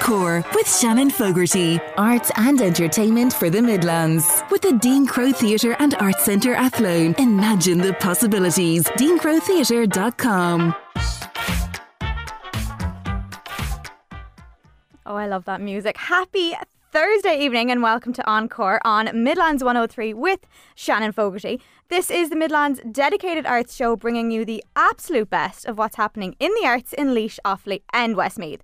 Encore with Shannon Fogarty. Arts and entertainment for the Midlands. With the Dean Crowe Theatre and Arts Centre Athlone. Imagine the possibilities. DeanCroweTheatre.com. Oh, I love that music. Happy Thursday evening and welcome to Encore on Midlands 103 with Shannon Fogarty. This is the Midlands dedicated arts show bringing you the absolute best of what's happening in the arts in Laois, Offaly and Westmeath.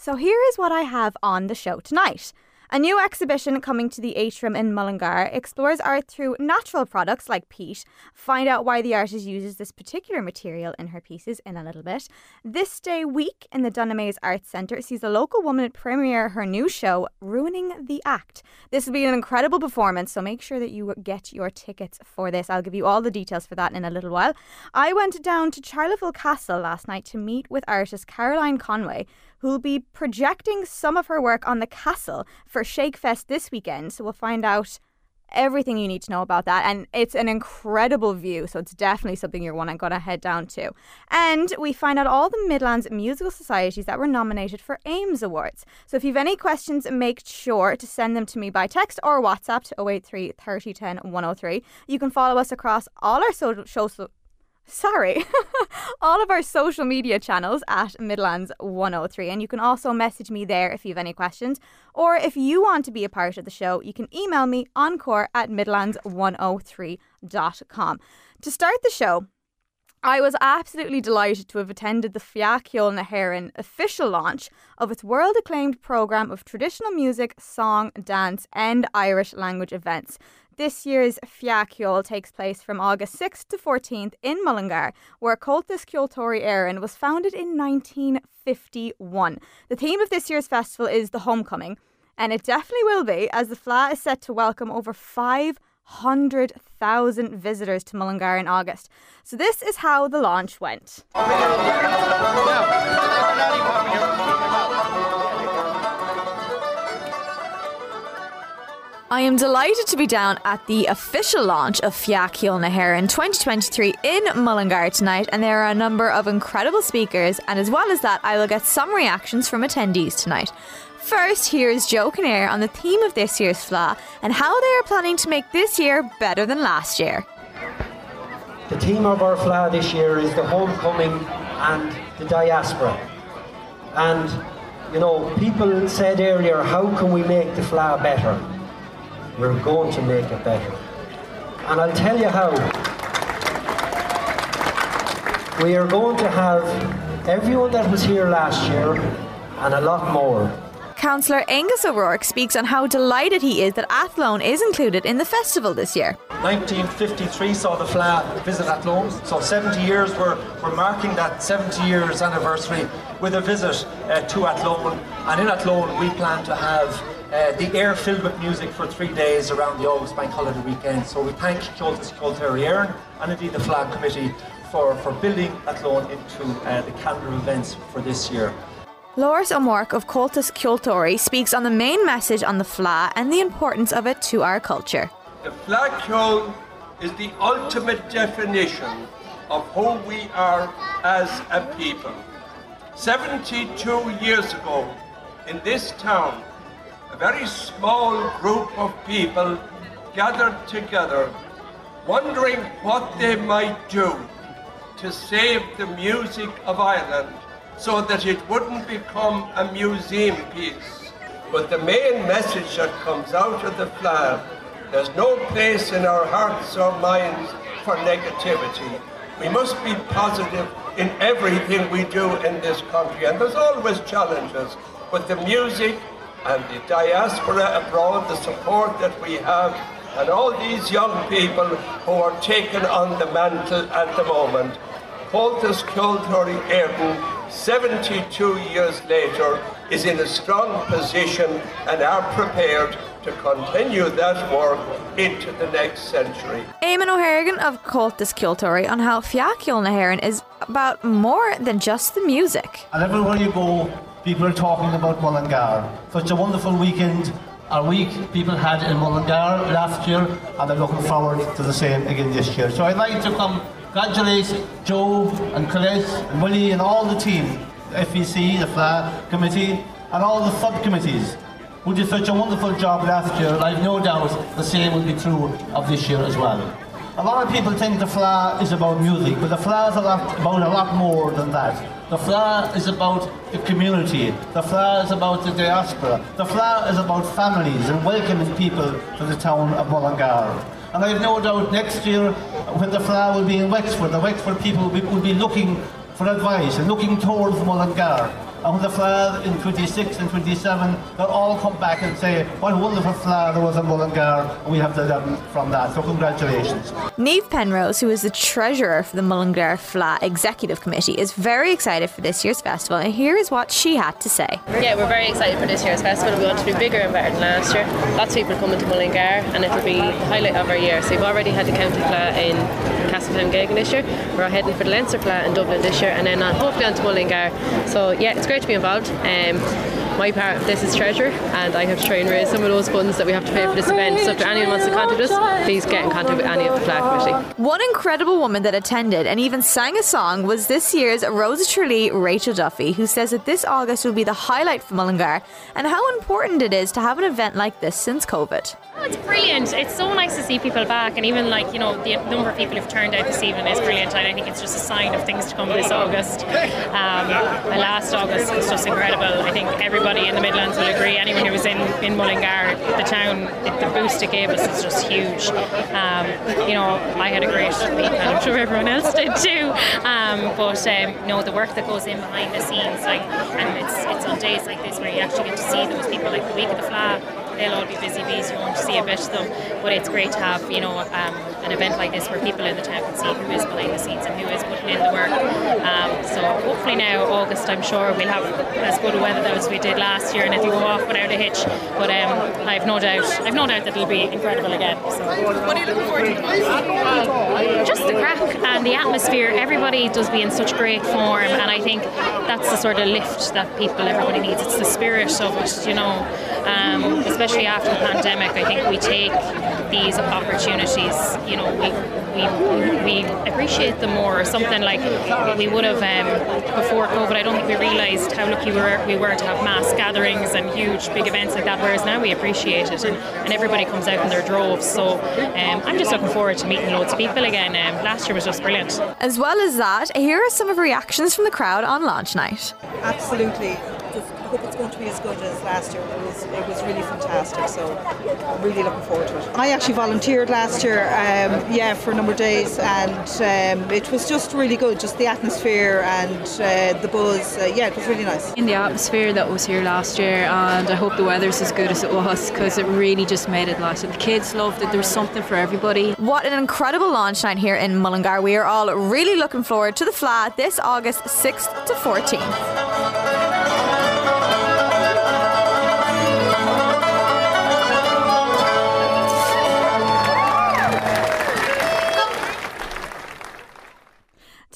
So here is what I have on the show tonight. A new exhibition coming to the Atrium in Mullingar explores art through natural products like peat. Find out why the artist uses this particular material in her pieces in a little bit. This day week in the Dunamaise Arts Centre sees a local woman premiere her new show, Ruining the Act. This will be an incredible performance, so make sure that you get your tickets for this. I'll give you all the details for that in a little while. I went down to Charleville Castle last night to meet with artist Caroline Conway who'll be projecting some of her work on the castle for Shakefest this weekend. So we'll find out everything you need to know about that. And it's an incredible view, so it's definitely something you're to head down to. And we find out all the Midlands musical societies that were nominated for AIMS Awards. So if you have any questions, make sure to send them to me by text or WhatsApp to 083 3010 103. You can follow us across all our social, social sorry, all of our social media channels at Midlands 103. And you can also message me there if you have any questions. Or if you want to be a part of the show, you can email me encore at midlands103.com. To start the show, I was absolutely delighted to have attended the Fleadh Cheoil na hÉireann official launch of its world acclaimed programme of traditional music, song, dance, and Irish language events. This year's Fleadh Cheoil takes place from August 6th to 14th in Mullingar, where Comhaltas Ceoltóirí Éireann was founded in 1951. The theme of this year's festival is the homecoming, and it definitely will be, as the Fleadh is set to welcome over 500,000 visitors to Mullingar in August. So this is how the launch went. I am delighted to be down at the official launch of Fleadh Cheoil na hÉireann 2023 in Mullingar tonight, and there are a number of incredible speakers, and as well as that, I will get some reactions from attendees tonight. First, here's Joe Kinnear on the theme of this year's Fleadh and how they are planning to make this year better than last year. The theme of our Fleadh this year is the homecoming and the diaspora. And, you know, people said earlier, how can we make the Fleadh better? We're going to make it better. And I'll tell you how. We are going to have everyone that was here last year and a lot more. Councillor Aengus O'Rourke speaks on how delighted he is that Athlone is included in the festival this year. 1953 saw the Fleadh visit Athlone, so 70 years we're, we're marking that 70 years anniversary with a visit uh, to Athlone. And in Athlone we plan to have uh, the air filled with music for three days around the August Bank Holiday weekend. So we thank Comhaltas Ceoltóirí Éireann and indeed the Fleadh Committee for, for building Athlone into uh, the calendar of events for this year. Labhrás Ó Murchú of Comhaltas Ceoltóirí speaks on the main message on the Fleadh and the importance of it to our culture. The Fleadh is the ultimate definition of who we are as a people. 72 years ago, in this town, a very small group of people gathered together, wondering what they might do to save the music of Ireland so that it wouldn't become a museum piece. But the main message that comes out of the Fleadh, there's no place in our hearts or minds for negativity. We must be positive in everything we do in this country, and there's always challenges, but the music and the diaspora abroad, the support that we have, and all these young people who are taking on the mantle at the moment. Comhaltas Ceoltóirí Éireann, 72 years later, is in a strong position and are prepared to continue that work into the next century. Eamon Ó hArgáin of Comhaltas Ceoltóirí on how Fleadh Cheoil na hÉireann is about more than just the music. And everywhere you go, people are talking about Mullingar. Such a wonderful weekend a week people had in Mullingar last year, and they're looking forward to the same again this year. So I'd like to congratulate Joe and Colette and Willie and all the team, the FEC, the Fleadh Committee, and all the subcommittees who did such a wonderful job last year. and I've no doubt the same will be true of this year as well. A lot of people think the Fleadh is about music, but the Fleadh is a lot, about a lot more than that. The Fleadh is about the community. The Fleadh is about the diaspora. The Fleadh is about families and welcoming people to the town of Mullingar. And I have no doubt next year, when the Fleadh will be in Wexford, the Wexford people will be, will be looking for advice and looking towards Mullingar and when the Fleadh in 26 and 27, they'll all come back and say, what a wonderful Fleadh there was in Mullingar, and we have to learn from that. So congratulations. Neve Penrose, who is the treasurer for the Mullingar Fleadh Executive Committee, is very excited for this year's festival, and here is what she had to say. Yeah, we're very excited for this year's festival. We want to be bigger and better than last year. Lots of people coming to Mullingar, and it'll be the highlight of our year. So we've already had the County Fleadh in Castletown Geoghegan this year. We're all heading for the Leinster Fleadh in Dublin this year, and then uh, hopefully on to Mullingar. So yeah, it's great to be involved. Um, my part of this is treasure, and I have to try and raise some of those funds that we have to pay for this event. So if anyone wants to contact us, please get in contact with any of the Fleadh Committee. One incredible woman that attended and even sang a song was this year's Rose of Tralee, Rachel Duffy, who says that this August will be the highlight for Mullingar and how important it is to have an event like this since COVID. Oh, it's brilliant. It's so nice to see people back, and even like you know the number of people who've turned out this evening is brilliant. And I think it's just a sign of things to come this August. Um, last August was just incredible. I think everybody in the Midlands will agree. Anyone who was in in Mullingar, the town, it, the boost it gave us is just huge. Um, you know, I had a great week, and I'm sure everyone else did too. Um, but um, know, the work that goes in behind the scenes, like, and it's it's on days like this where you actually get to see those people, like the week of the Fleadh they'll all be busy bees. You won't see a bit of them, but it's great to have you know um, an event like this where people in the town can see who is behind the scenes and who is putting in the work. Um, so hopefully now August, I'm sure we'll have as good a weather as we did last year, and it'll go off without a hitch. But um, I've no doubt, I've no doubt that it'll be incredible again. So. What are you looking forward to? Just the crack and the atmosphere. Everybody does be in such great form, and I think that's the sort of lift that people, everybody needs. It's the spirit of it, you know. Um, especially after the pandemic, I think we take these opportunities. You know, we we, we appreciate them more. Something like we would have um, before COVID. I don't think we realised how lucky we were, we were to have mass gatherings and huge big events like that. Whereas now we appreciate it, and, and everybody comes out in their droves. So um, I'm just looking forward to meeting loads of people again. Um, last year was just brilliant. As well as that, here are some of the reactions from the crowd on launch night. Absolutely. I hope it's going to be as good as last year. It was, it was really fantastic, so I'm really looking forward to it. I actually volunteered last year, um, yeah, for a number of days, and um, it was just really good. Just the atmosphere and uh, the buzz. Uh, yeah, it was really nice. In the atmosphere that was here last year, and I hope the weather's as good as it was because it really just made it last And the kids loved it. There was something for everybody. What an incredible launch night here in Mullingar. We are all really looking forward to the Fleadh this August 6th to 14th.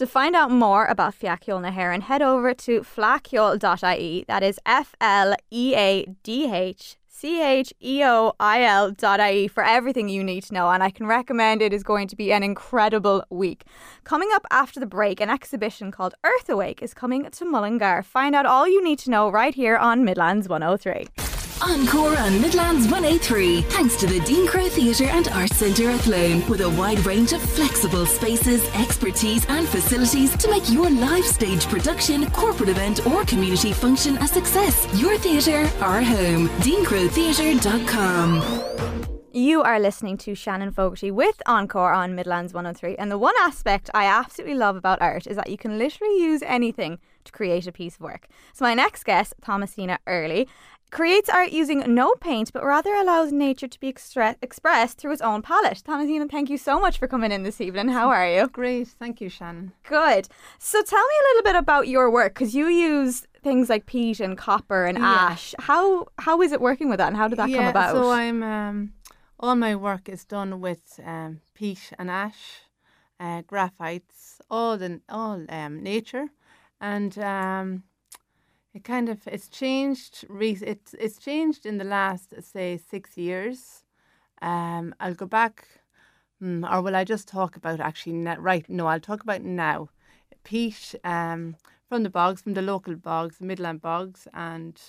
To find out more about Fleadh Cheoil na hÉireann, head over to fleadhcheoil.ie. That is F L E A D H C H E O I L dot for everything you need to know. And I can recommend it is going to be an incredible week. Coming up after the break, an exhibition called Earth Awake is coming to Mullingar. Find out all you need to know right here on Midlands 103. Encore on Midlands 103, thanks to the Dean Crowe Theatre and Arts Centre at Athlone, with a wide range of flexible spaces, expertise, and facilities to make your live stage production, corporate event, or community function a success. Your theatre, our home. DeanCroweTheatre.com. You are listening to Shannon Fogarty with Encore on Midlands 103. And the one aspect I absolutely love about art is that you can literally use anything to create a piece of work. So, my next guest, Thomasina Early, creates art using no paint but rather allows nature to be extre- expressed through its own palette. Thomasina, thank you so much for coming in this evening. How are you? Great, thank you, Shannon. Good. So, tell me a little bit about your work because you use things like peat and copper and Yeah. ash. How how is it working with that and how did that yeah, come about? So I'm um, all my work is done with um, peat and ash, uh, graphites, all the all um, nature, and um, it kind of it's changed. Re- it's it's changed in the last say six years. Um, I'll go back, hmm, or will I just talk about actually na- right? No, I'll talk about now. Peat um, from the bogs, from the local bogs, Midland bogs, and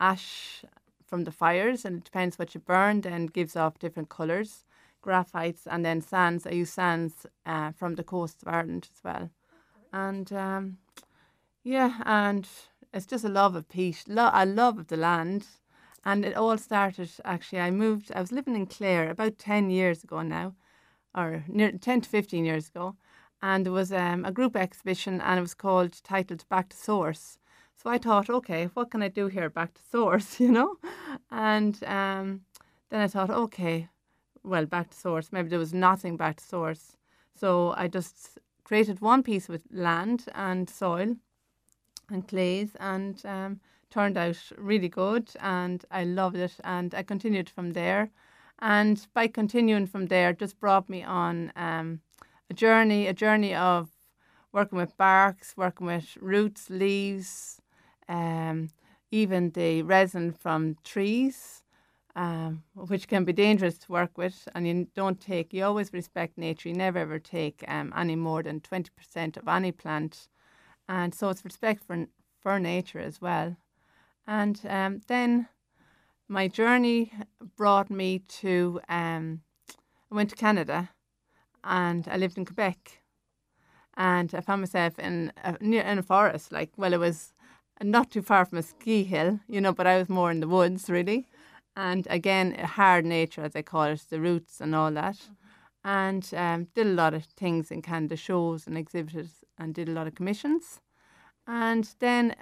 ash from the fires, and it depends what you burn, and gives off different colours. Graphites and then sands. I use sands uh, from the coast of Ireland as well, and um, yeah, and it's just a love of peat, lo- a love of the land, and it all started actually. I moved. I was living in Clare about ten years ago now, or near ten to fifteen years ago, and there was um, a group exhibition, and it was called titled Back to Source. So I thought, okay, what can I do here? Back to source, you know, and um, then I thought, okay, well, back to source. Maybe there was nothing back to source. So I just created one piece with land and soil and clays and um, turned out really good and I loved it and I continued from there. And by continuing from there, just brought me on um, a journey, a journey of working with barks, working with roots, leaves, um, even the resin from trees, um, which can be dangerous to work with. And you don't take, you always respect nature. You never ever take um, any more than 20% of any plant. And so it's respect for, for nature as well. And um, then my journey brought me to, um, I went to Canada and I lived in Quebec. And I found myself in a, near in a forest, like well, it was not too far from a ski hill, you know, but I was more in the woods really. And again, hard nature, as I call it, the roots and all that. And um, did a lot of things in Canada, shows and exhibitors, and did a lot of commissions. And then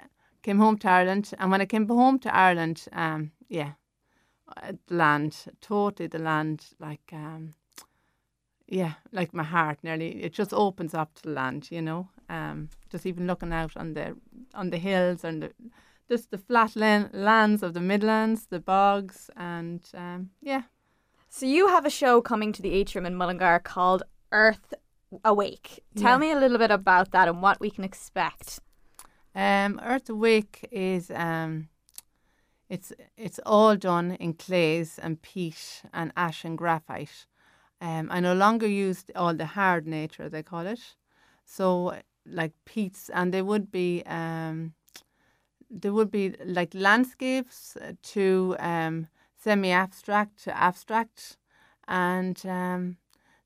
came home to Ireland. And when I came home to Ireland, um, yeah, uh, the land, totally the land, like, um, yeah, like my heart nearly, it just opens up to the land, you know. Um, just even looking out on the on the hills and the, just the flat lan- lands of the Midlands, the bogs, and um, yeah. So you have a show coming to the atrium in Mullingar called Earth Awake. Tell Yeah. me a little bit about that and what we can expect. Um, Earth Awake is um, it's it's all done in clays and peat and ash and graphite. Um, I no longer use all the hard nature they call it, so like peats, and they would be um, there would be like landscapes to um, semi-abstract to abstract, and um,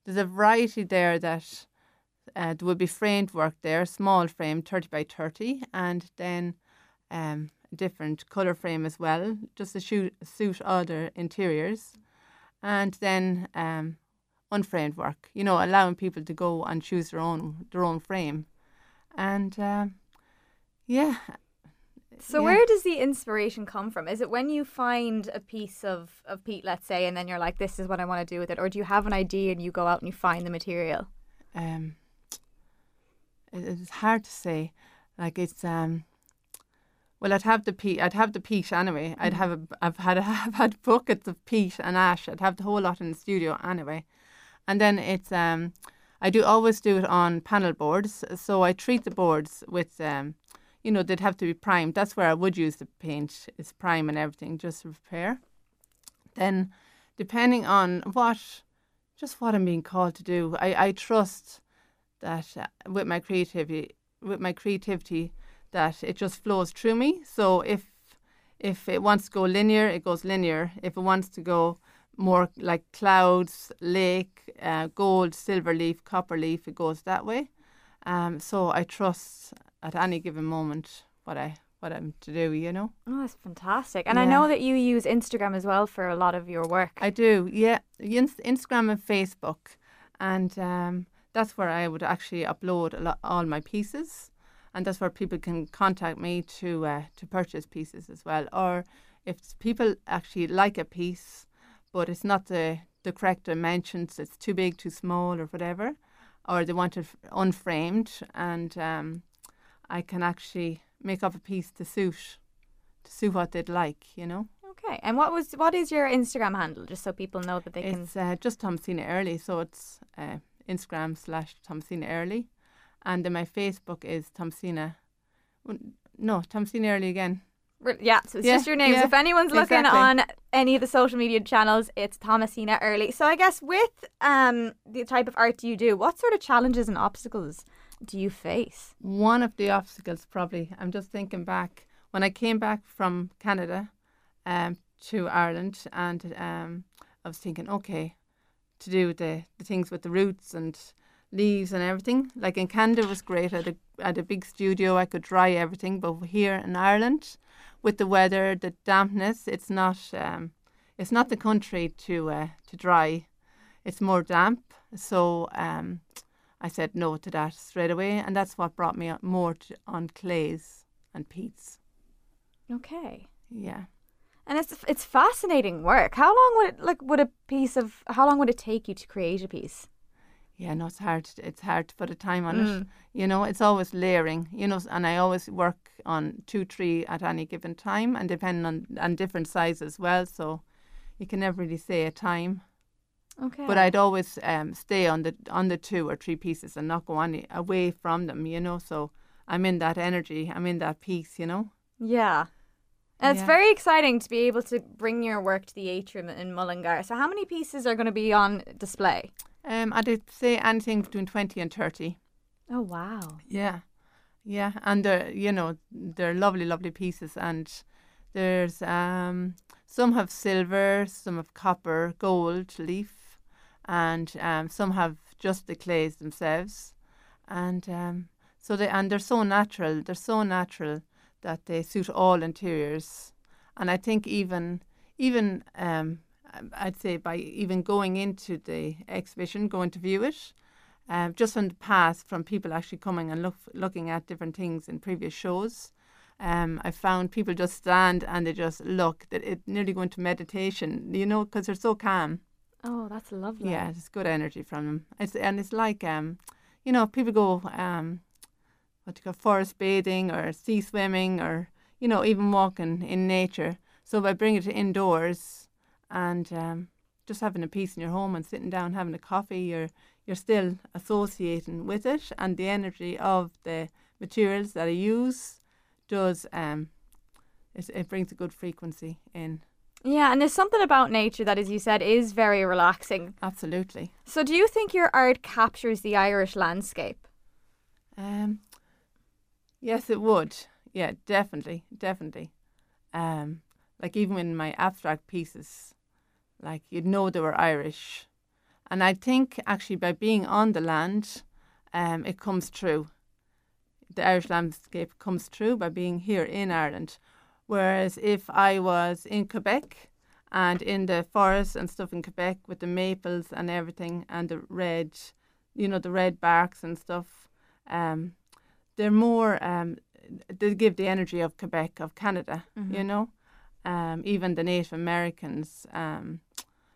there's a variety there that uh, there would be framed work there, small frame, 30 by 30, and then um, a different colour frame as well, just to shoot, suit other interiors. And then um, unframed work, you know, allowing people to go and choose their own their own frame. And um yeah. So yeah. where does the inspiration come from? Is it when you find a piece of, of peat, let's say, and then you're like, this is what I want to do with it? Or do you have an idea and you go out and you find the material? um, it- it's hard to say. Like it's um, well, I'd have the peat. I'd have the peat anyway. I'd have a. I've had. I've had buckets of peat and ash. I'd have the whole lot in the studio anyway, and then it's um, I do always do it on panel boards. So I treat the boards with um, you know, they'd have to be primed. That's where I would use the paint. Is prime and everything just to prepare. Then, depending on what, just what I'm being called to do, I I trust that uh, with my creativity with my creativity that it just flows through me so if if it wants to go linear it goes linear if it wants to go more like clouds lake uh, gold silver leaf copper leaf it goes that way um, so i trust at any given moment what i what i'm to do you know Oh, that's fantastic. And I know that you use Instagram as well for a lot of your work. I do, yeah. Instagram and Facebook, and um, that's where I would actually upload a lot, all my pieces, and that's where people can contact me to uh, to purchase pieces as well. Or if people actually like a piece, but it's not the the correct dimensions, it's too big, too small, or whatever, or they want it unframed, and um, I can actually make up a piece to suit to suit what they'd like, you know. Okay. And what was what is your Instagram handle, just so people know that they can? It's uh, just Thomasina Early, so it's uh, Instagram slash Thomasina Early, and then my Facebook is Thomasina. No, Thomasina Early again. Yeah, so it's Yeah, just your names. yeah, If anyone's looking exactly. on any of the social media channels, it's Thomasina Early. So I guess with um the type of art you do, what sort of challenges and obstacles do you face? One of the obstacles, probably, I'm just thinking back when I came back from Canada um, to Ireland, and um, I was thinking, okay, to do the, the things with the roots and leaves and everything. Like in Canada was great. I had a, I had a big studio. I could dry everything. But here in Ireland, with the weather, the dampness, it's not um, it's not the country to uh, to dry. It's more damp. So um, I said no to that straight away, and that's what brought me more to, on clays and peats. Okay. Yeah. And it's it's fascinating work. How long would it like would a piece of how long would it take you to create a piece? Yeah, no, it's hard. It's hard to put a time on Mm. it. You know, it's always layering. You know, and I always work on two, three at any given time, and depending on on different sizes as well. So you can never really say a time. Okay. But I'd always um, stay on the on the two or three pieces and not go any away from them. You know, so I'm in that energy. I'm in that piece. You know. Yeah. And it's very exciting to be able to bring your work to the atrium in Mullingar. So how many pieces are going to be on display? Um, I'd say anything between twenty and thirty. Oh wow. Yeah, yeah, and they're you know they're lovely, lovely pieces, and there's um some have silver, some have copper, gold leaf, and um some have just the clays themselves, and um so they and they're so natural. They're so natural that they suit all interiors, and I think even even um I'd say by even going into the exhibition, going to view it, um, just from the past, from people actually coming and look, looking at different things in previous shows, um, I found people just stand and they just look. That it nearly go into meditation, you know, because they're so calm. Oh, that's lovely. Yeah, it's good energy from them. It's and it's like um, you know, people go um, what do you call forest bathing or sea swimming or you know even walking in nature. So by bringing it indoors and um, just having a piece in your home and sitting down having a coffee, you're you're still associating with it, and the energy of the materials that I use does um, it, it brings a good frequency in. Yeah, and there's something about nature that, as you said, is very relaxing. Absolutely. So do you think your art captures the Irish landscape? Um, yes, it would. Yeah, definitely, definitely. Um, like even in my abstract pieces, like you'd know they were Irish, and I think actually by being on the land, um, it comes true. The Irish landscape comes true by being here in Ireland. Whereas if I was in Quebec and in the forest and stuff in Quebec with the maples and everything and the red, you know, the red barks and stuff, um, they're more, um, they give the energy of Quebec, of Canada, you Mhm. know. Um, even the Native Americans, um,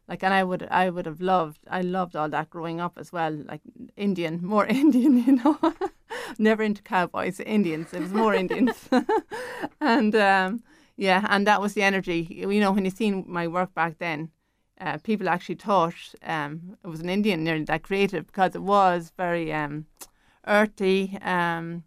like, and I would, I would have loved, I loved all that growing up as well, like Indian, more Indian, you know. Never into cowboys, Indians. It was more Indians, and um, yeah, and that was the energy. You know, when you seen my work back then, uh, people actually thought um, it was an Indian nearly that created because it was very um, earthy, um,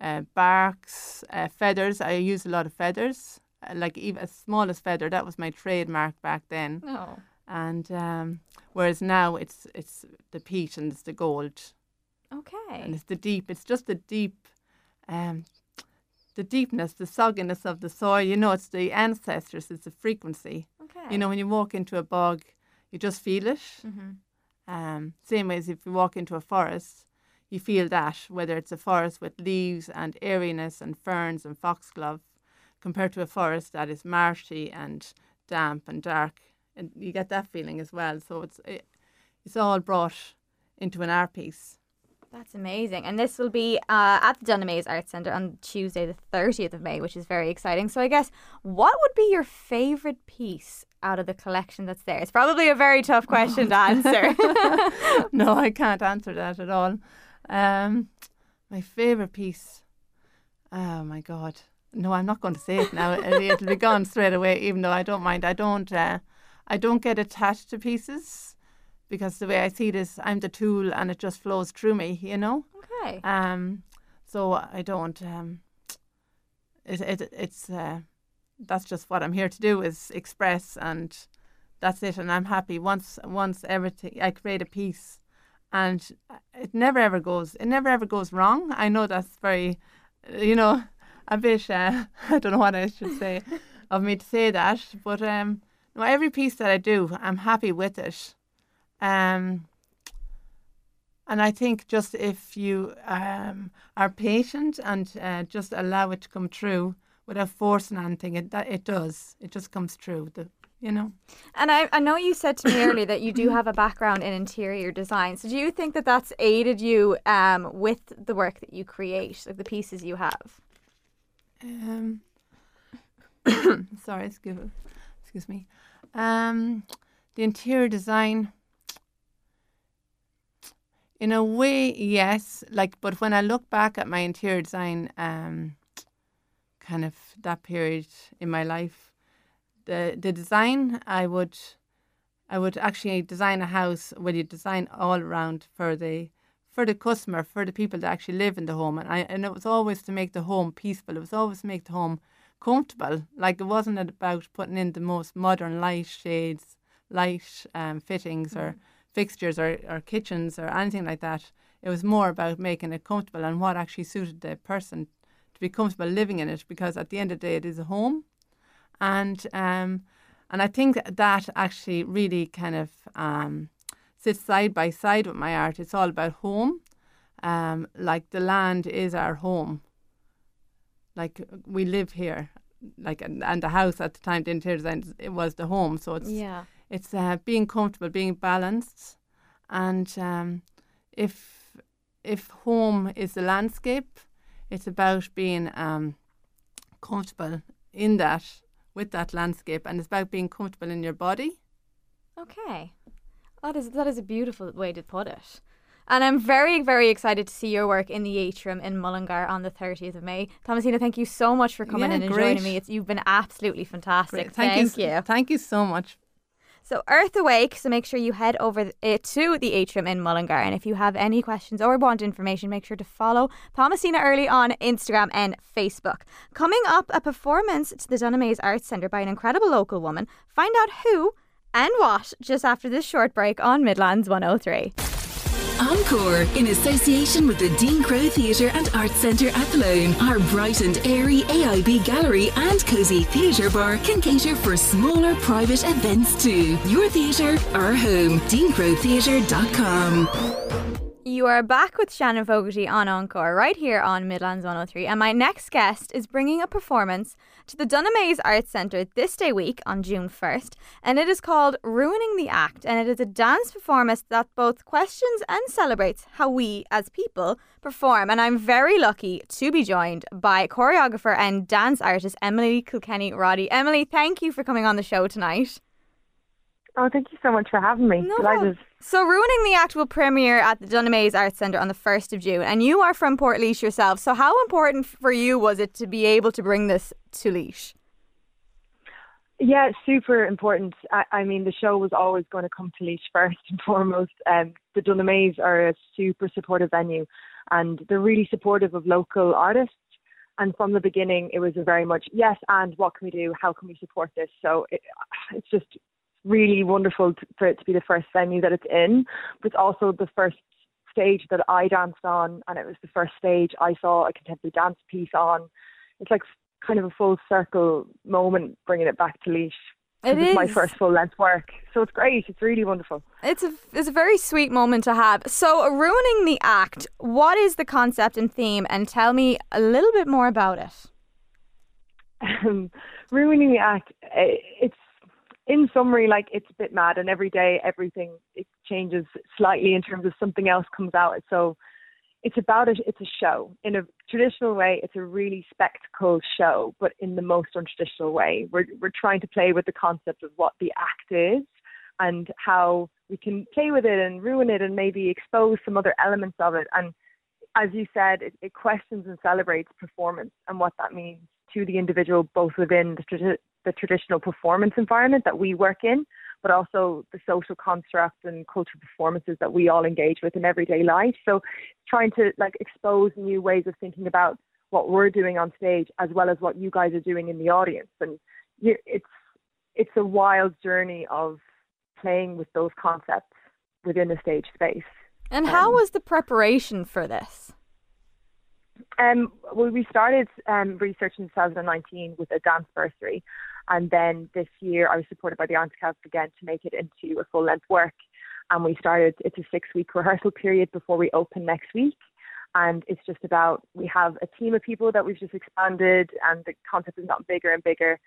uh, barks, uh, feathers. I used a lot of feathers, uh, like even as small as feather. That was my trademark back then. Oh. And um, whereas now it's it's the peat and it's the gold Okay. and it's the deep. It's just the deep, um, the deepness, the sogginess of the soil. You know, it's the ancestors. It's the frequency. Okay. You know, when you walk into a bog, you just feel it. Mhm. Um, same way as if you walk into a forest, you feel that. Whether it's a forest with leaves and airiness and ferns and foxglove, compared to a forest that is marshy and damp and dark, and you get that feeling as well. So it's it, it's all brought into an art piece. That's amazing. And this will be uh, at the Dunamaise Arts Centre on Tuesday, the 30th of May, which is very exciting. So, I guess, what would be your favourite piece out of the collection that's there? It's probably a very tough question to answer. no, I can't answer that at all. Um, my favourite piece. Oh my God! No, I'm not going to say it now. It'll, it'll be gone straight away. Even though I don't mind, I don't. Uh, I don't get attached to pieces because the way I see this, I'm the tool, and it just flows through me. You know. Okay. Um. So I don't. Um. It it it's uh, that's just what I'm here to do is express and that's it and I'm happy once once everything I create a piece and it never ever goes it never ever goes wrong I know that's very you know a bit uh, I don't know what I should say of me to say that, but um, no, every piece that I do, I'm happy with it. Um, and I think just if you um, are patient and uh, just allow it to come true without forcing anything, it that it does. It just comes true. The, you know. And I, I know you said to me earlier that you do have a background in interior design. So do you think that that's aided you um, with the work that you create, like the pieces you have? Um, sorry, excuse, excuse me. Um, the interior design, in a way, yes. Like, but when I look back at my interior design, um, kind of that period in my life, the the design I would, I would actually design a house where you design all around for the for the customer, for the people that actually live in the home, and I and it was always to make the home peaceful. It was always to make the home comfortable. Like it wasn't about putting in the most modern light shades, light um, fittings or fixtures or, or kitchens or anything like that. It was more about making it comfortable and what actually suited the person to be comfortable living in it because at the end of the day it is a home. And um, and I think that actually really kind of um, sits side by side with my art. It's all about home. Um, like the land is our home. Like we live here, like and, and the house at the time, the interior design, it was the home. So it's Yeah. It's uh, being comfortable, being balanced, and um, if if home is the landscape, it's about being um, comfortable in that with that landscape, and it's about being comfortable in your body. Okay. That is that is a beautiful way to put it. And I'm very, very excited to see your work in the atrium in Mullingar on the 30th of May. Thomasina, thank you so much for coming Yeah, in and great. joining me. It's, you've been absolutely fantastic. Great. Thank, you, you. Thank you so much. So Earth Awake, so make sure you head over uh, to the atrium in Mullingar. And if you have any questions or want information, make sure to follow Thomasina Early on Instagram and Facebook. Coming up, a performance to the Dunamaise Arts Centre by an incredible local woman. Find out who and what just after this short break on Midlands 103. Encore, in association with the Dean Crowe Theatre and Arts Centre Athlone, our bright and airy AIB gallery and cosy theatre bar can cater for smaller private events too. Your theatre, our home. DeanCroweTheatre.com. You are back with Shannon Fogarty on Encore right here on Midlands 103. And my next guest is bringing a performance to the Dunamaise Arts Centre this day week on June 1st. And it is called Ruining the Act. And it is a dance performance that both questions and celebrates how we as people perform. And I'm very lucky to be joined by choreographer and dance artist Emily Kilkenny Roddy. Emily, thank you for coming on the show tonight. Oh, thank you so much for having me. No Delighted. So, Ruining the Act will premiere at the Dunamaise Arts Centre on the 1st of June, and you are from Port yourself. So, how important for you was it to be able to bring this to Laois? Yeah, super important. I, I mean, the show was always going to come to Laois first and foremost. Um, the Dunamaise are a super supportive venue, and they're really supportive of local artists. And from the beginning, it was a very much yes, and what can we do? How can we support this? So it, it's just really wonderful to, for it to be the first venue that it's in, but it's also the first stage that I danced on, and it was the first stage I saw a contemporary dance piece on. It's like kind of a full circle moment bringing it back to Laois. It is. My first full length work, so it's great. It's really wonderful. It's a, it's a very sweet moment to have. So, Ruining the Act, what is the concept and theme? And tell me a little bit more about it. um, ruining the act. eh, It's in summary, like it's a bit mad, and every day everything it changes slightly in terms of something else comes out. So it's about it. It's a show in a traditional way. It's a really spectacle show, but in the most untraditional way. We're we're trying to play with the concept of what the act is and how we can play with it and ruin it and maybe expose some other elements of it. And as you said, it, it questions and celebrates performance and what that means to the individual, both within the, the traditional performance environment that we work in, but also the social constructs and cultural performances that we all engage with in everyday life. So, trying to like expose new ways of thinking about what we're doing on stage, as well as what you guys are doing in the audience, and you, it's it's a wild journey of playing with those concepts within the stage space. And how was the preparation for this? Um, well, we started um, research in 2019 with a dance bursary, And then this year, I was supported by the Arts Council again to make it into a full length work. And we started, it's a six week rehearsal period before we open next week. And it's just about, we have a team of people that we've just expanded, and the concept has gotten bigger and bigger.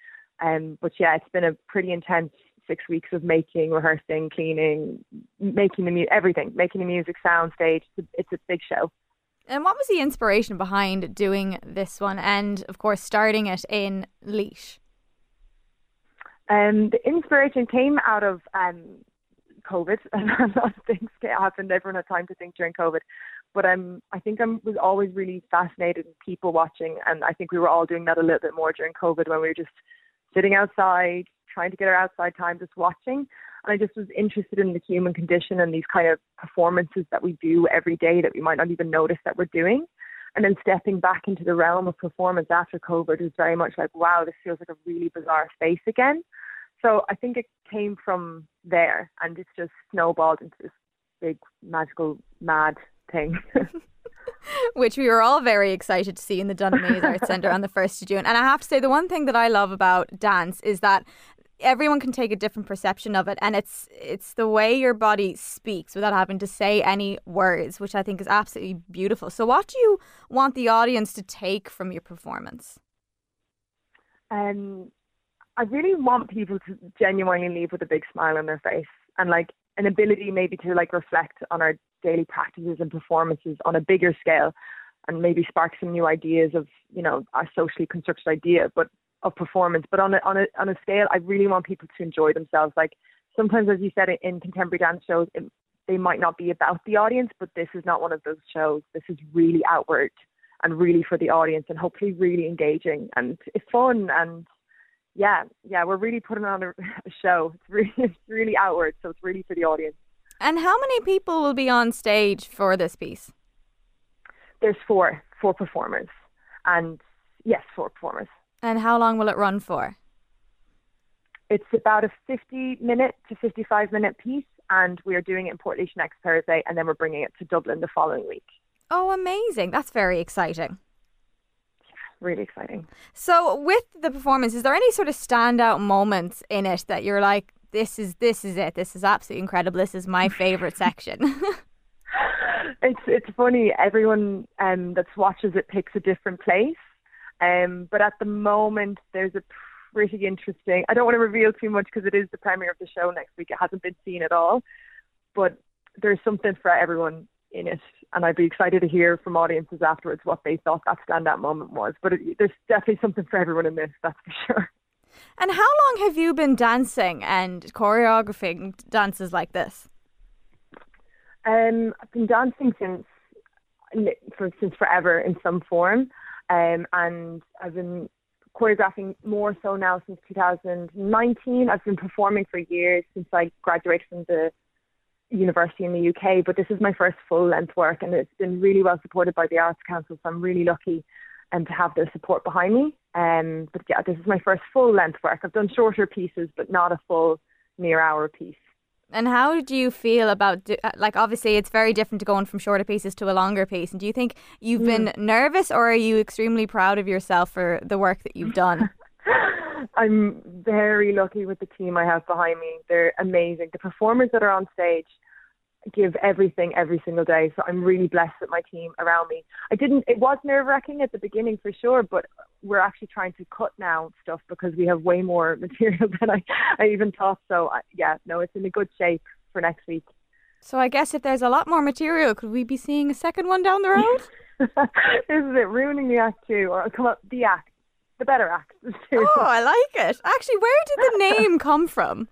Um, but yeah, it's been a pretty intense six weeks of making, rehearsing, cleaning, making the mu- everything, making the music, sound, stage. It's a, it's a big show. And what was the inspiration behind doing this one and, of course, starting it in Laois? Um, the inspiration came out of um, COVID, a lot of things happened. Everyone had time to think during COVID. But um, I think I was always really fascinated in people watching, and I think we were all doing that a little bit more during COVID when we were just sitting outside, trying to get our outside time, just watching. And I just was interested in the human condition and these kind of performances that we do every day that we might not even notice that we're doing. And then stepping back into the realm of performance after COVID was very much like, wow, this feels like a really bizarre space again. So I think it came from there and it's just snowballed into this big, magical, mad thing. Which we were all very excited to see in the Dunamaise Arts Centre on the 1st of June. And I have to say, the one thing that I love about dance is that everyone can take a different perception of it and it's it's the way your body speaks without having to say any words which i think is absolutely beautiful. So what do you want the audience to take from your performance? Um i really want people to genuinely leave with a big smile on their face and like an ability maybe to like reflect on our daily practices and performances on a bigger scale and maybe spark some new ideas of you know our socially constructed idea. But of performance, but on a on a on a scale, I really want people to enjoy themselves. Like sometimes, as you said, in contemporary dance shows, it, they might not be about the audience, but this is not one of those shows. This is really outward and really for the audience, and hopefully really engaging and it's fun and yeah, yeah, we're really putting on a, a show. It's really it's really outward, so it's really for the audience. And how many people will be on stage for this piece? There's four, four performers, and yes, four performers. And how long will it run for? It's about a 50 minute to 55 minute piece, and we are doing it in Portlaoise next Thursday, and then we're bringing it to Dublin the following week. Oh, amazing. That's very exciting. Yeah, Really exciting. So, with the performance, is there any sort of standout moments in it that you're like, this is this is it. This is absolutely incredible. This is my favorite section. it's it's funny. Everyone um, that watches it picks a different place. Um, but at the moment, there's a pretty interesting. I don't want to reveal too much because it is the premiere of the show next week. It hasn't been seen at all, but there's something for everyone in it, and I'd be excited to hear from audiences afterwards what they thought that standout moment was. But it, there's definitely something for everyone in this, that's for sure. And how long have you been dancing and choreographing dances like this? Um, I've been dancing since for, since forever in some form. Um, and I've been choreographing more so now since 2019. I've been performing for years since I graduated from the university in the UK, but this is my first full length work and it's been really well supported by the Arts Council, so I'm really lucky um, to have their support behind me. Um, but yeah, this is my first full length work. I've done shorter pieces, but not a full near hour piece. And how do you feel about do, uh, like obviously it's very different to going from shorter pieces to a longer piece. And do you think you've mm. been nervous or are you extremely proud of yourself for the work that you've done? I'm very lucky with the team I have behind me. They're amazing. The performers that are on stage give everything every single day. So I'm really blessed with my team around me. I didn't, it was nerve wracking at the beginning for sure, but we're actually trying to cut now stuff because we have way more material than I, I even thought. So I, yeah, no, it's in a good shape for next week. So I guess if there's a lot more material, could we be seeing a second one down the road? this is it, ruining the act too, or come up the act, the better act. oh, I like it. Actually, where did the name come from?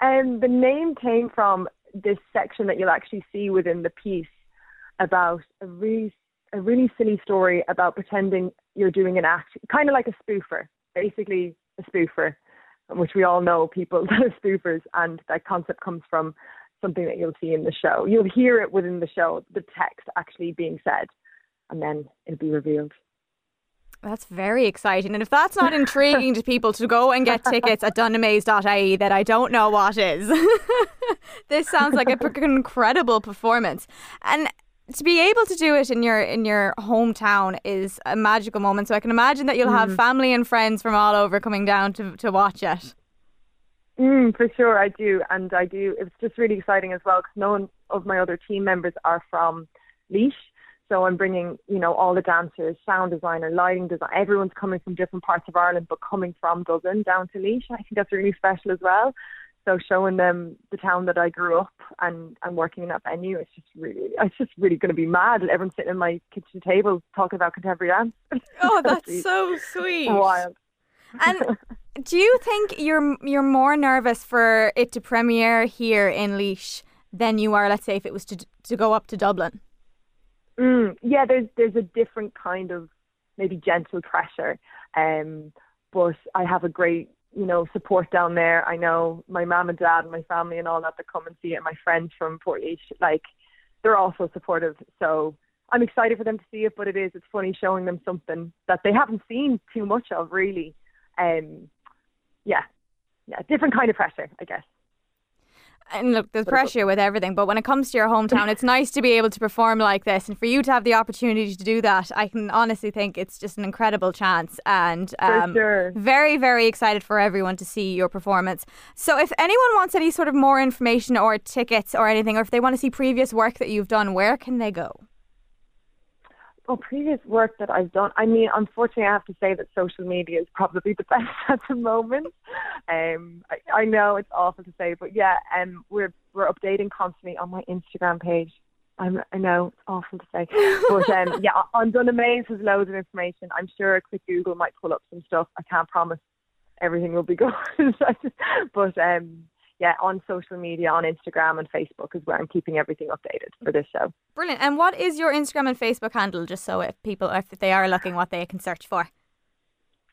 Um, the name came from this section that you'll actually see within the piece about a really a really silly story about pretending you're doing an act, kind of like a spoofer, basically a spoofer, which we all know people that are spoofers, and that concept comes from something that you'll see in the show. You'll hear it within the show, the text actually being said, and then it'll be revealed. That's very exciting. And if that's not intriguing to people to go and get tickets at dunamaise.ie, then I don't know what is. this sounds like an incredible performance. And to be able to do it in your in your hometown is a magical moment. So I can imagine that you'll have Mm. family and friends from all over coming down to to watch it. Mm, for sure, I do, and I do. It's just really exciting as well because none of my other team members are from Laois, so I'm bringing, you know, all the dancers, sound designer, lighting design. Everyone's coming from different parts of Ireland, but coming from Dublin down to Laois. I think that's really special as well. So showing them the town that I grew up and and working in that venue, it's just really, it's just really going to be mad. Everyone's sitting at my kitchen table talking about contemporary dance. Oh, that's so sweet. Wild. And do you think you're you're more nervous for it to premiere here in Laois than you are, let's say, if it was to to go up to Dublin? Mm, yeah, there's there's a different kind of maybe gentle pressure, um, but I have a great you know support down there. I know my mom and dad and my family and all that that come and see it. My friends from Portlaoise, like they're also supportive. So I'm excited for them to see it. But it is it's funny showing them something that they haven't seen too much of really. Um, yeah, yeah, different kind of pressure, I guess. And look, there's But pressure with everything, but when it comes to your hometown, it's nice to be able to perform like this, and for you to have the opportunity to do that, I can honestly think it's just an incredible chance, and um, sure. very, very excited for everyone to see your performance. So, if anyone wants any sort of more information or tickets or anything, or if they want to see previous work that you've done, where can they go? Well, previous work that I've done, I mean, unfortunately, I have to say that social media is probably the best at the moment. Um, I, I know it's awful to say, but yeah, um, we're we're updating constantly on my Instagram page. I'm, I know it's awful to say, but um, yeah, on Dunamaise has loads of information. I'm sure a quick Google might pull up some stuff. I can't promise everything will be good, but um, yeah, on social media, on Instagram and Facebook is where I'm keeping everything updated for this show. Brilliant. And what is your Instagram and Facebook handle, just so if people, if they are looking, what they can search for?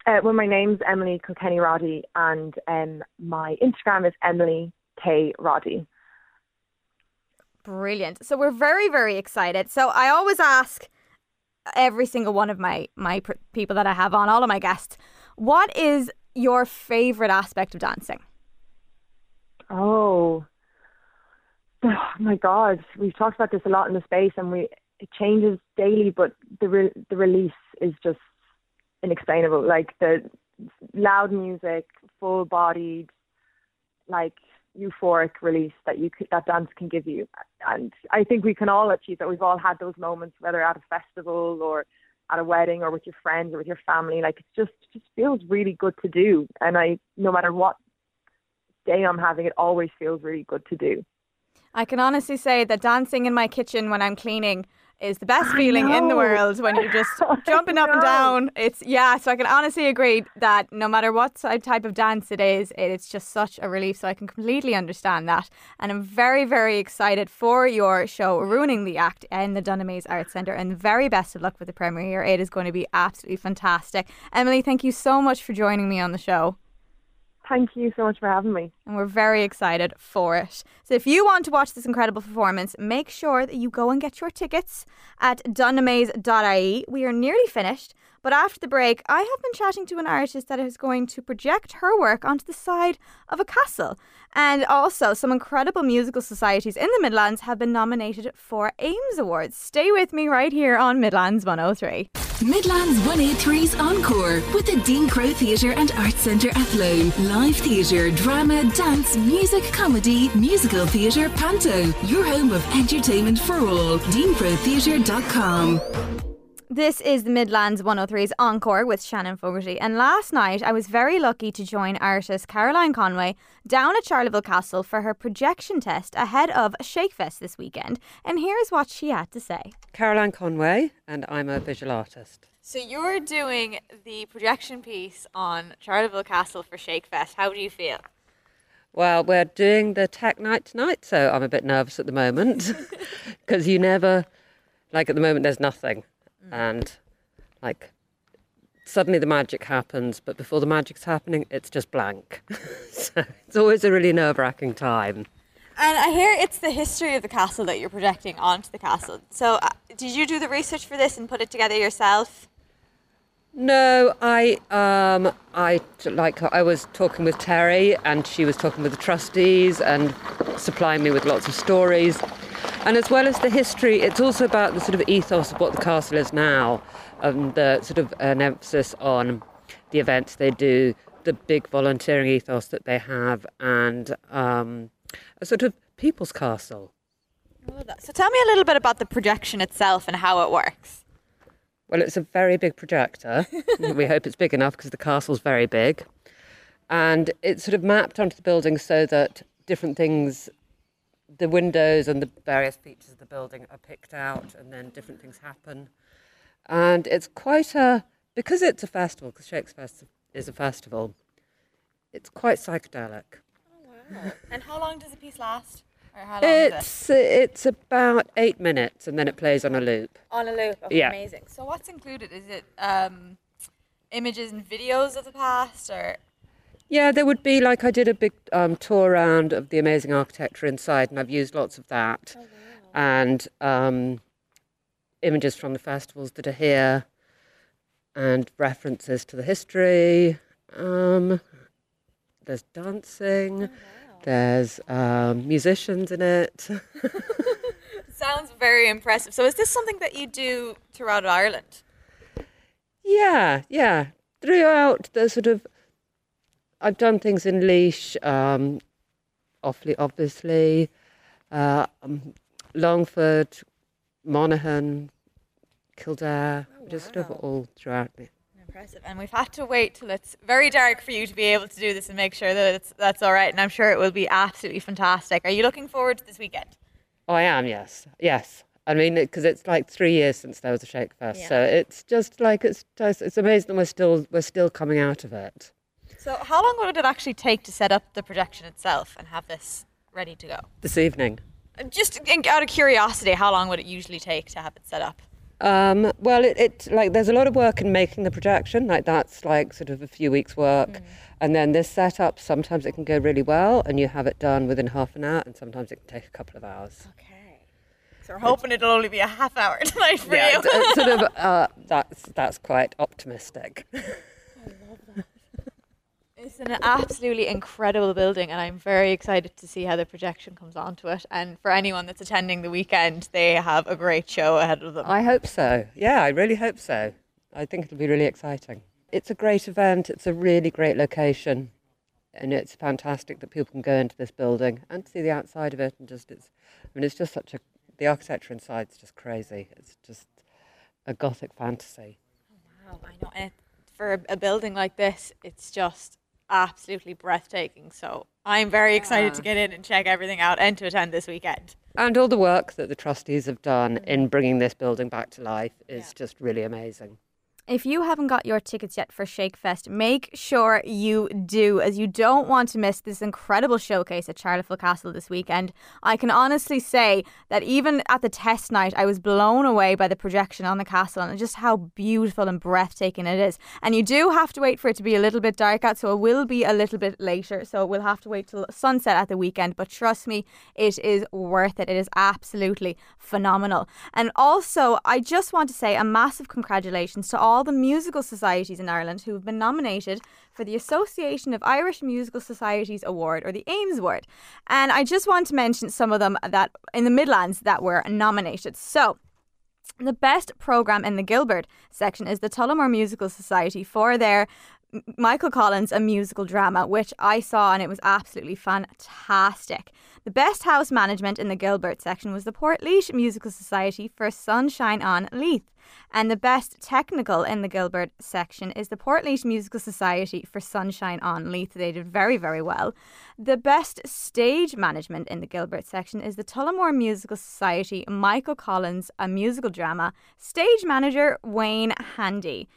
Uh, well, my name's Emily Kilkenny Roddy, and um, my Instagram is Emily K Roddy. Brilliant. So we're very, very excited. So I always ask every single one of my my pr- people that I have on, all of my guests, what is your favorite aspect of dancing? Oh. oh my God, we've talked about this a lot in the space, and we it changes daily, but the re- the release is just inexplainable. Like the loud music, full bodied, like euphoric release that you could, that dance can give you, and I think we can all achieve that. We've all had those moments, whether at a festival or at a wedding or with your friends or with your family. Like it just just feels really good to do, and I no matter what day I'm having, it always feels really good to do. I can honestly say that dancing in my kitchen when I'm cleaning is the best feeling in the world when you're just jumping up and down. It's yeah, so I can honestly agree that no matter what type of dance it is, it's just such a relief. So I can completely understand that, and I'm very very excited for your show, ruining the act in the Dunamaise Arts Centre, and very best of luck with the premiere. Here. It is going to be absolutely fantastic. Emily, thank you so much for joining me on the show. Thank you so much for having me. And we're very excited for it. So if you want to watch this incredible performance, make sure that you go and get your tickets at dunamaise.ie. We are nearly finished, but after the break, I have been chatting to an artist that is going to project her work onto the side of a castle. And also, some incredible musical societies in the Midlands have been nominated for AIMS Awards. Stay with me right here on Midlands 103. Midlands 183's Encore with the Dean Crowe Theatre and Arts Centre Athlone. Live theatre, drama, dance, music, comedy, musical theatre, panto. Your home of entertainment for all. DeanCroweTheatre.com. This is the Midlands 103's Encore with Shannon Fogarty. And last night, I was very lucky to join artist Caroline Conway down at Charleville Castle for her projection test ahead of Shakefest this weekend. And here's what she had to say. Caroline Conway, and I'm a visual artist. So you're doing the projection piece on Charleville Castle for Shakefest. How do you feel? Well, we're doing the tech night tonight, so I'm a bit nervous at the moment because you never, like at the moment, there's nothing. And like suddenly the magic happens, but before the magic's happening, it's just blank. so it's always a really nerve wracking time. And I hear it's the history of the castle that you're projecting onto the castle. So uh, did you do the research for this and put it together yourself? No, I um I like I was talking with Terry and she was talking with the trustees and supplying me with lots of stories. And as well as the history, it's also about the sort of ethos of what the castle is now, and the sort of an emphasis on the events they do, the big volunteering ethos that they have, and um, a sort of people's castle. So tell me a little bit about the projection itself and how it works. Well, it's a very big projector. we hope it's big enough because the castle's very big. And it's sort of mapped onto the building so that different things, the windows and the various features of the building are picked out and then different things happen. And it's quite a, because it's a festival, because Shakefest is a festival, it's quite psychedelic. Wow. and how long does a piece last? Long is It's it's about eight minutes, and then it plays on a loop. On a loop. Okay, Yeah. Amazing. So what's included? Is it um, images and videos of the past, or Yeah, there would be like I did a big um, tour around of the amazing architecture inside, and I've used lots of that, and um, images from the festivals that are here, and references to the history. Um, there's dancing. There's um, musicians in it. sounds very impressive. So is this something that you do throughout Ireland? Yeah, yeah. Throughout the sort of, I've done things in Laois, um, Offaly, obviously, uh, um, Longford, Monaghan, Kildare, just sort of all throughout. the- Impressive. And we've had to wait till it's very dark for you to be able to do this and make sure that it's that's all right. And I'm sure it will be absolutely fantastic. Are you looking forward to this weekend? Oh, I am, yes, yes. I mean, because it's like three years since there was a Shakefest, so it's just like it's just it's amazing that we're still we're still coming out of it. So how long would it actually take to set up the projection itself and have this ready to go? This evening. Just out of curiosity, how long would it usually take to have it set up? Um, well, it, it like there's a lot of work in making the projection. Like that's like sort of a few weeks' work, and then this setup. Sometimes it can go really well, and you have it done within half an hour, and sometimes it can take a couple of hours. Okay, so we're hoping it'll only be a half hour tonight for Yeah, you. sort of uh, that's that's quite optimistic. It's an absolutely incredible building, and I'm very excited to see how the projection comes onto it. And for anyone that's attending the weekend, they have a great show ahead of them. I hope so. Yeah, I really hope so. I think it'll be really exciting. It's a great event. It's a really great location, and it's fantastic that people can go into this building and see the outside of it. And just it's, I mean, it's just such a the architecture inside is just crazy. It's just a gothic fantasy. Oh, wow, I know. And for a building like this, it's just absolutely breathtaking. So I'm very excited to get in and check everything out and to attend this weekend. And all the work that the trustees have done mm-hmm. in bringing this building back to life is just really amazing. If you haven't got your tickets yet for Shakefest, make sure you do, as you don't want to miss this incredible showcase at Charleville Castle this weekend. I can honestly say that even at the test night, I was blown away by the projection on the castle and just how beautiful and breathtaking it is. And you do have to wait for it to be a little bit dark out, so it will be a little bit later. So we'll have to wait till sunset at the weekend. But trust me, it is worth it. It is absolutely phenomenal. And also, I just want to say a massive congratulations to all the musical societies in Ireland who have been nominated for the Association of Irish Musical Societies Award or the AIMS Award. And I just want to mention some of them that in the Midlands that were nominated. So, the best program in the Gilbert section is the Tullamore Musical Society for their Michael Collins a musical drama, which I saw and it was absolutely fantastic. The best house management in the Gilbert section was the Port Musical Society for Sunshine on Leith. And the best technical in the Gilbert section is the Port Musical Society for Sunshine on Leith. They did very, very well. The best stage management in the Gilbert section is the Tullamore Musical Society Michael Collins, a musical drama. Stage manager Wayne Handy.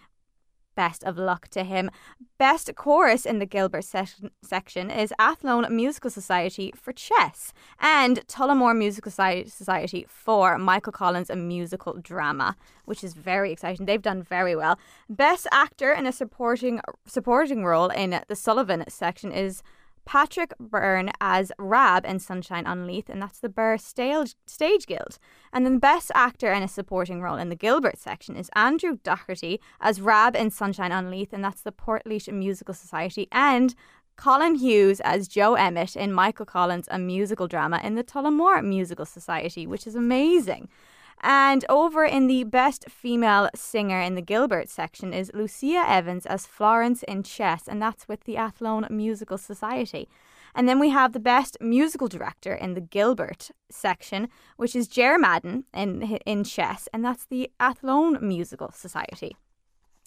Best of luck to him. Best chorus in the Gilbert sec- section is Athlone Musical Society for chess and Tullamore Musical Soci- Society for Michael Collins, a musical drama, which is very exciting. They've done very well. Best actor in a supporting supporting role in the Sullivan section is Patrick Byrne as Rab in Sunshine on Leith, and that's the Birr Stage, Stage Guild. And then the best actor in a supporting role in the Gilbert section is Andrew Doherty as Rab in Sunshine on Leith, and that's the Portlaoise Musical Society. And Colin Hughes as Joe Emmett in Michael Collins, a musical drama in the Tullamore Musical Society, which is amazing. And over in the Best Female Singer in the Gilbert section is Lucia Evans as Florence in Chess, and that's with the Athlone Musical Society. And then we have the Best Musical Director in the Gilbert section, which is Jer Madden in, in Chess, and that's the Athlone Musical Society.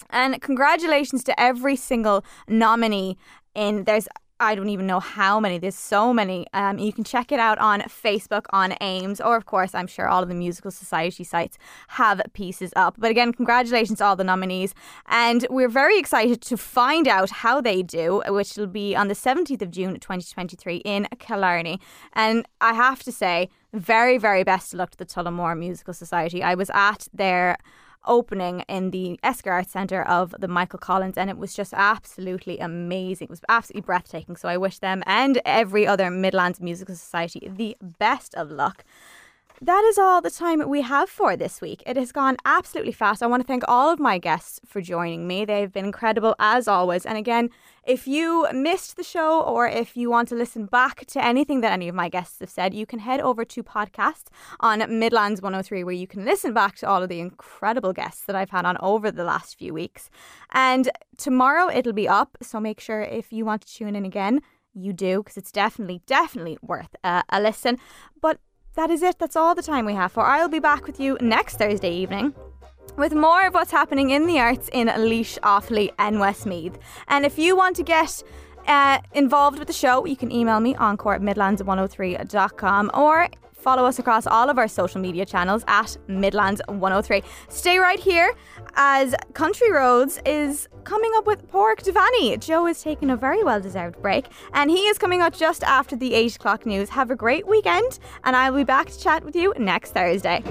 And congratulations to every single nominee in there's I don't even know how many. There's so many. Um, you can check it out on Facebook on AIMS, or of course, I'm sure all of the Musical Society sites have pieces up. But again, congratulations to all the nominees. And we're very excited to find out how they do, which will be on the 17th of June 2023 in Killarney. And I have to say, very, very best of luck to the Tullamore Musical Society. I was at their opening in the Esker Arts Centre of the Michael Collins, and it was just absolutely amazing. It was absolutely breathtaking. So I wish them and every other Midlands Musical Society the best of luck that is all the time we have for this week. It has gone absolutely fast. I want to thank all of my guests for joining me. They've been incredible as always. And again, if you missed the show or if you want to listen back to anything that any of my guests have said, you can head over to podcast on Midlands 103 where you can listen back to all of the incredible guests that I've had on over the last few weeks. And tomorrow it'll be up, so make sure if you want to tune in again, you do because it's definitely, definitely worth uh, a listen. But that is it. That's all the time we have for. I'll be back with you next Thursday evening with more of what's happening in the arts in Laois, Offaly, and Westmeath. And if you want to get uh, involved with the show, you can email me encore at midlands103.com or Follow us across all of our social media channels at Midlands 103. Stay right here as Country Roads is coming up with Pork Devani. Joe is taking a very well deserved break and he is coming out just after the 8 o'clock news. Have a great weekend and I'll be back to chat with you next Thursday.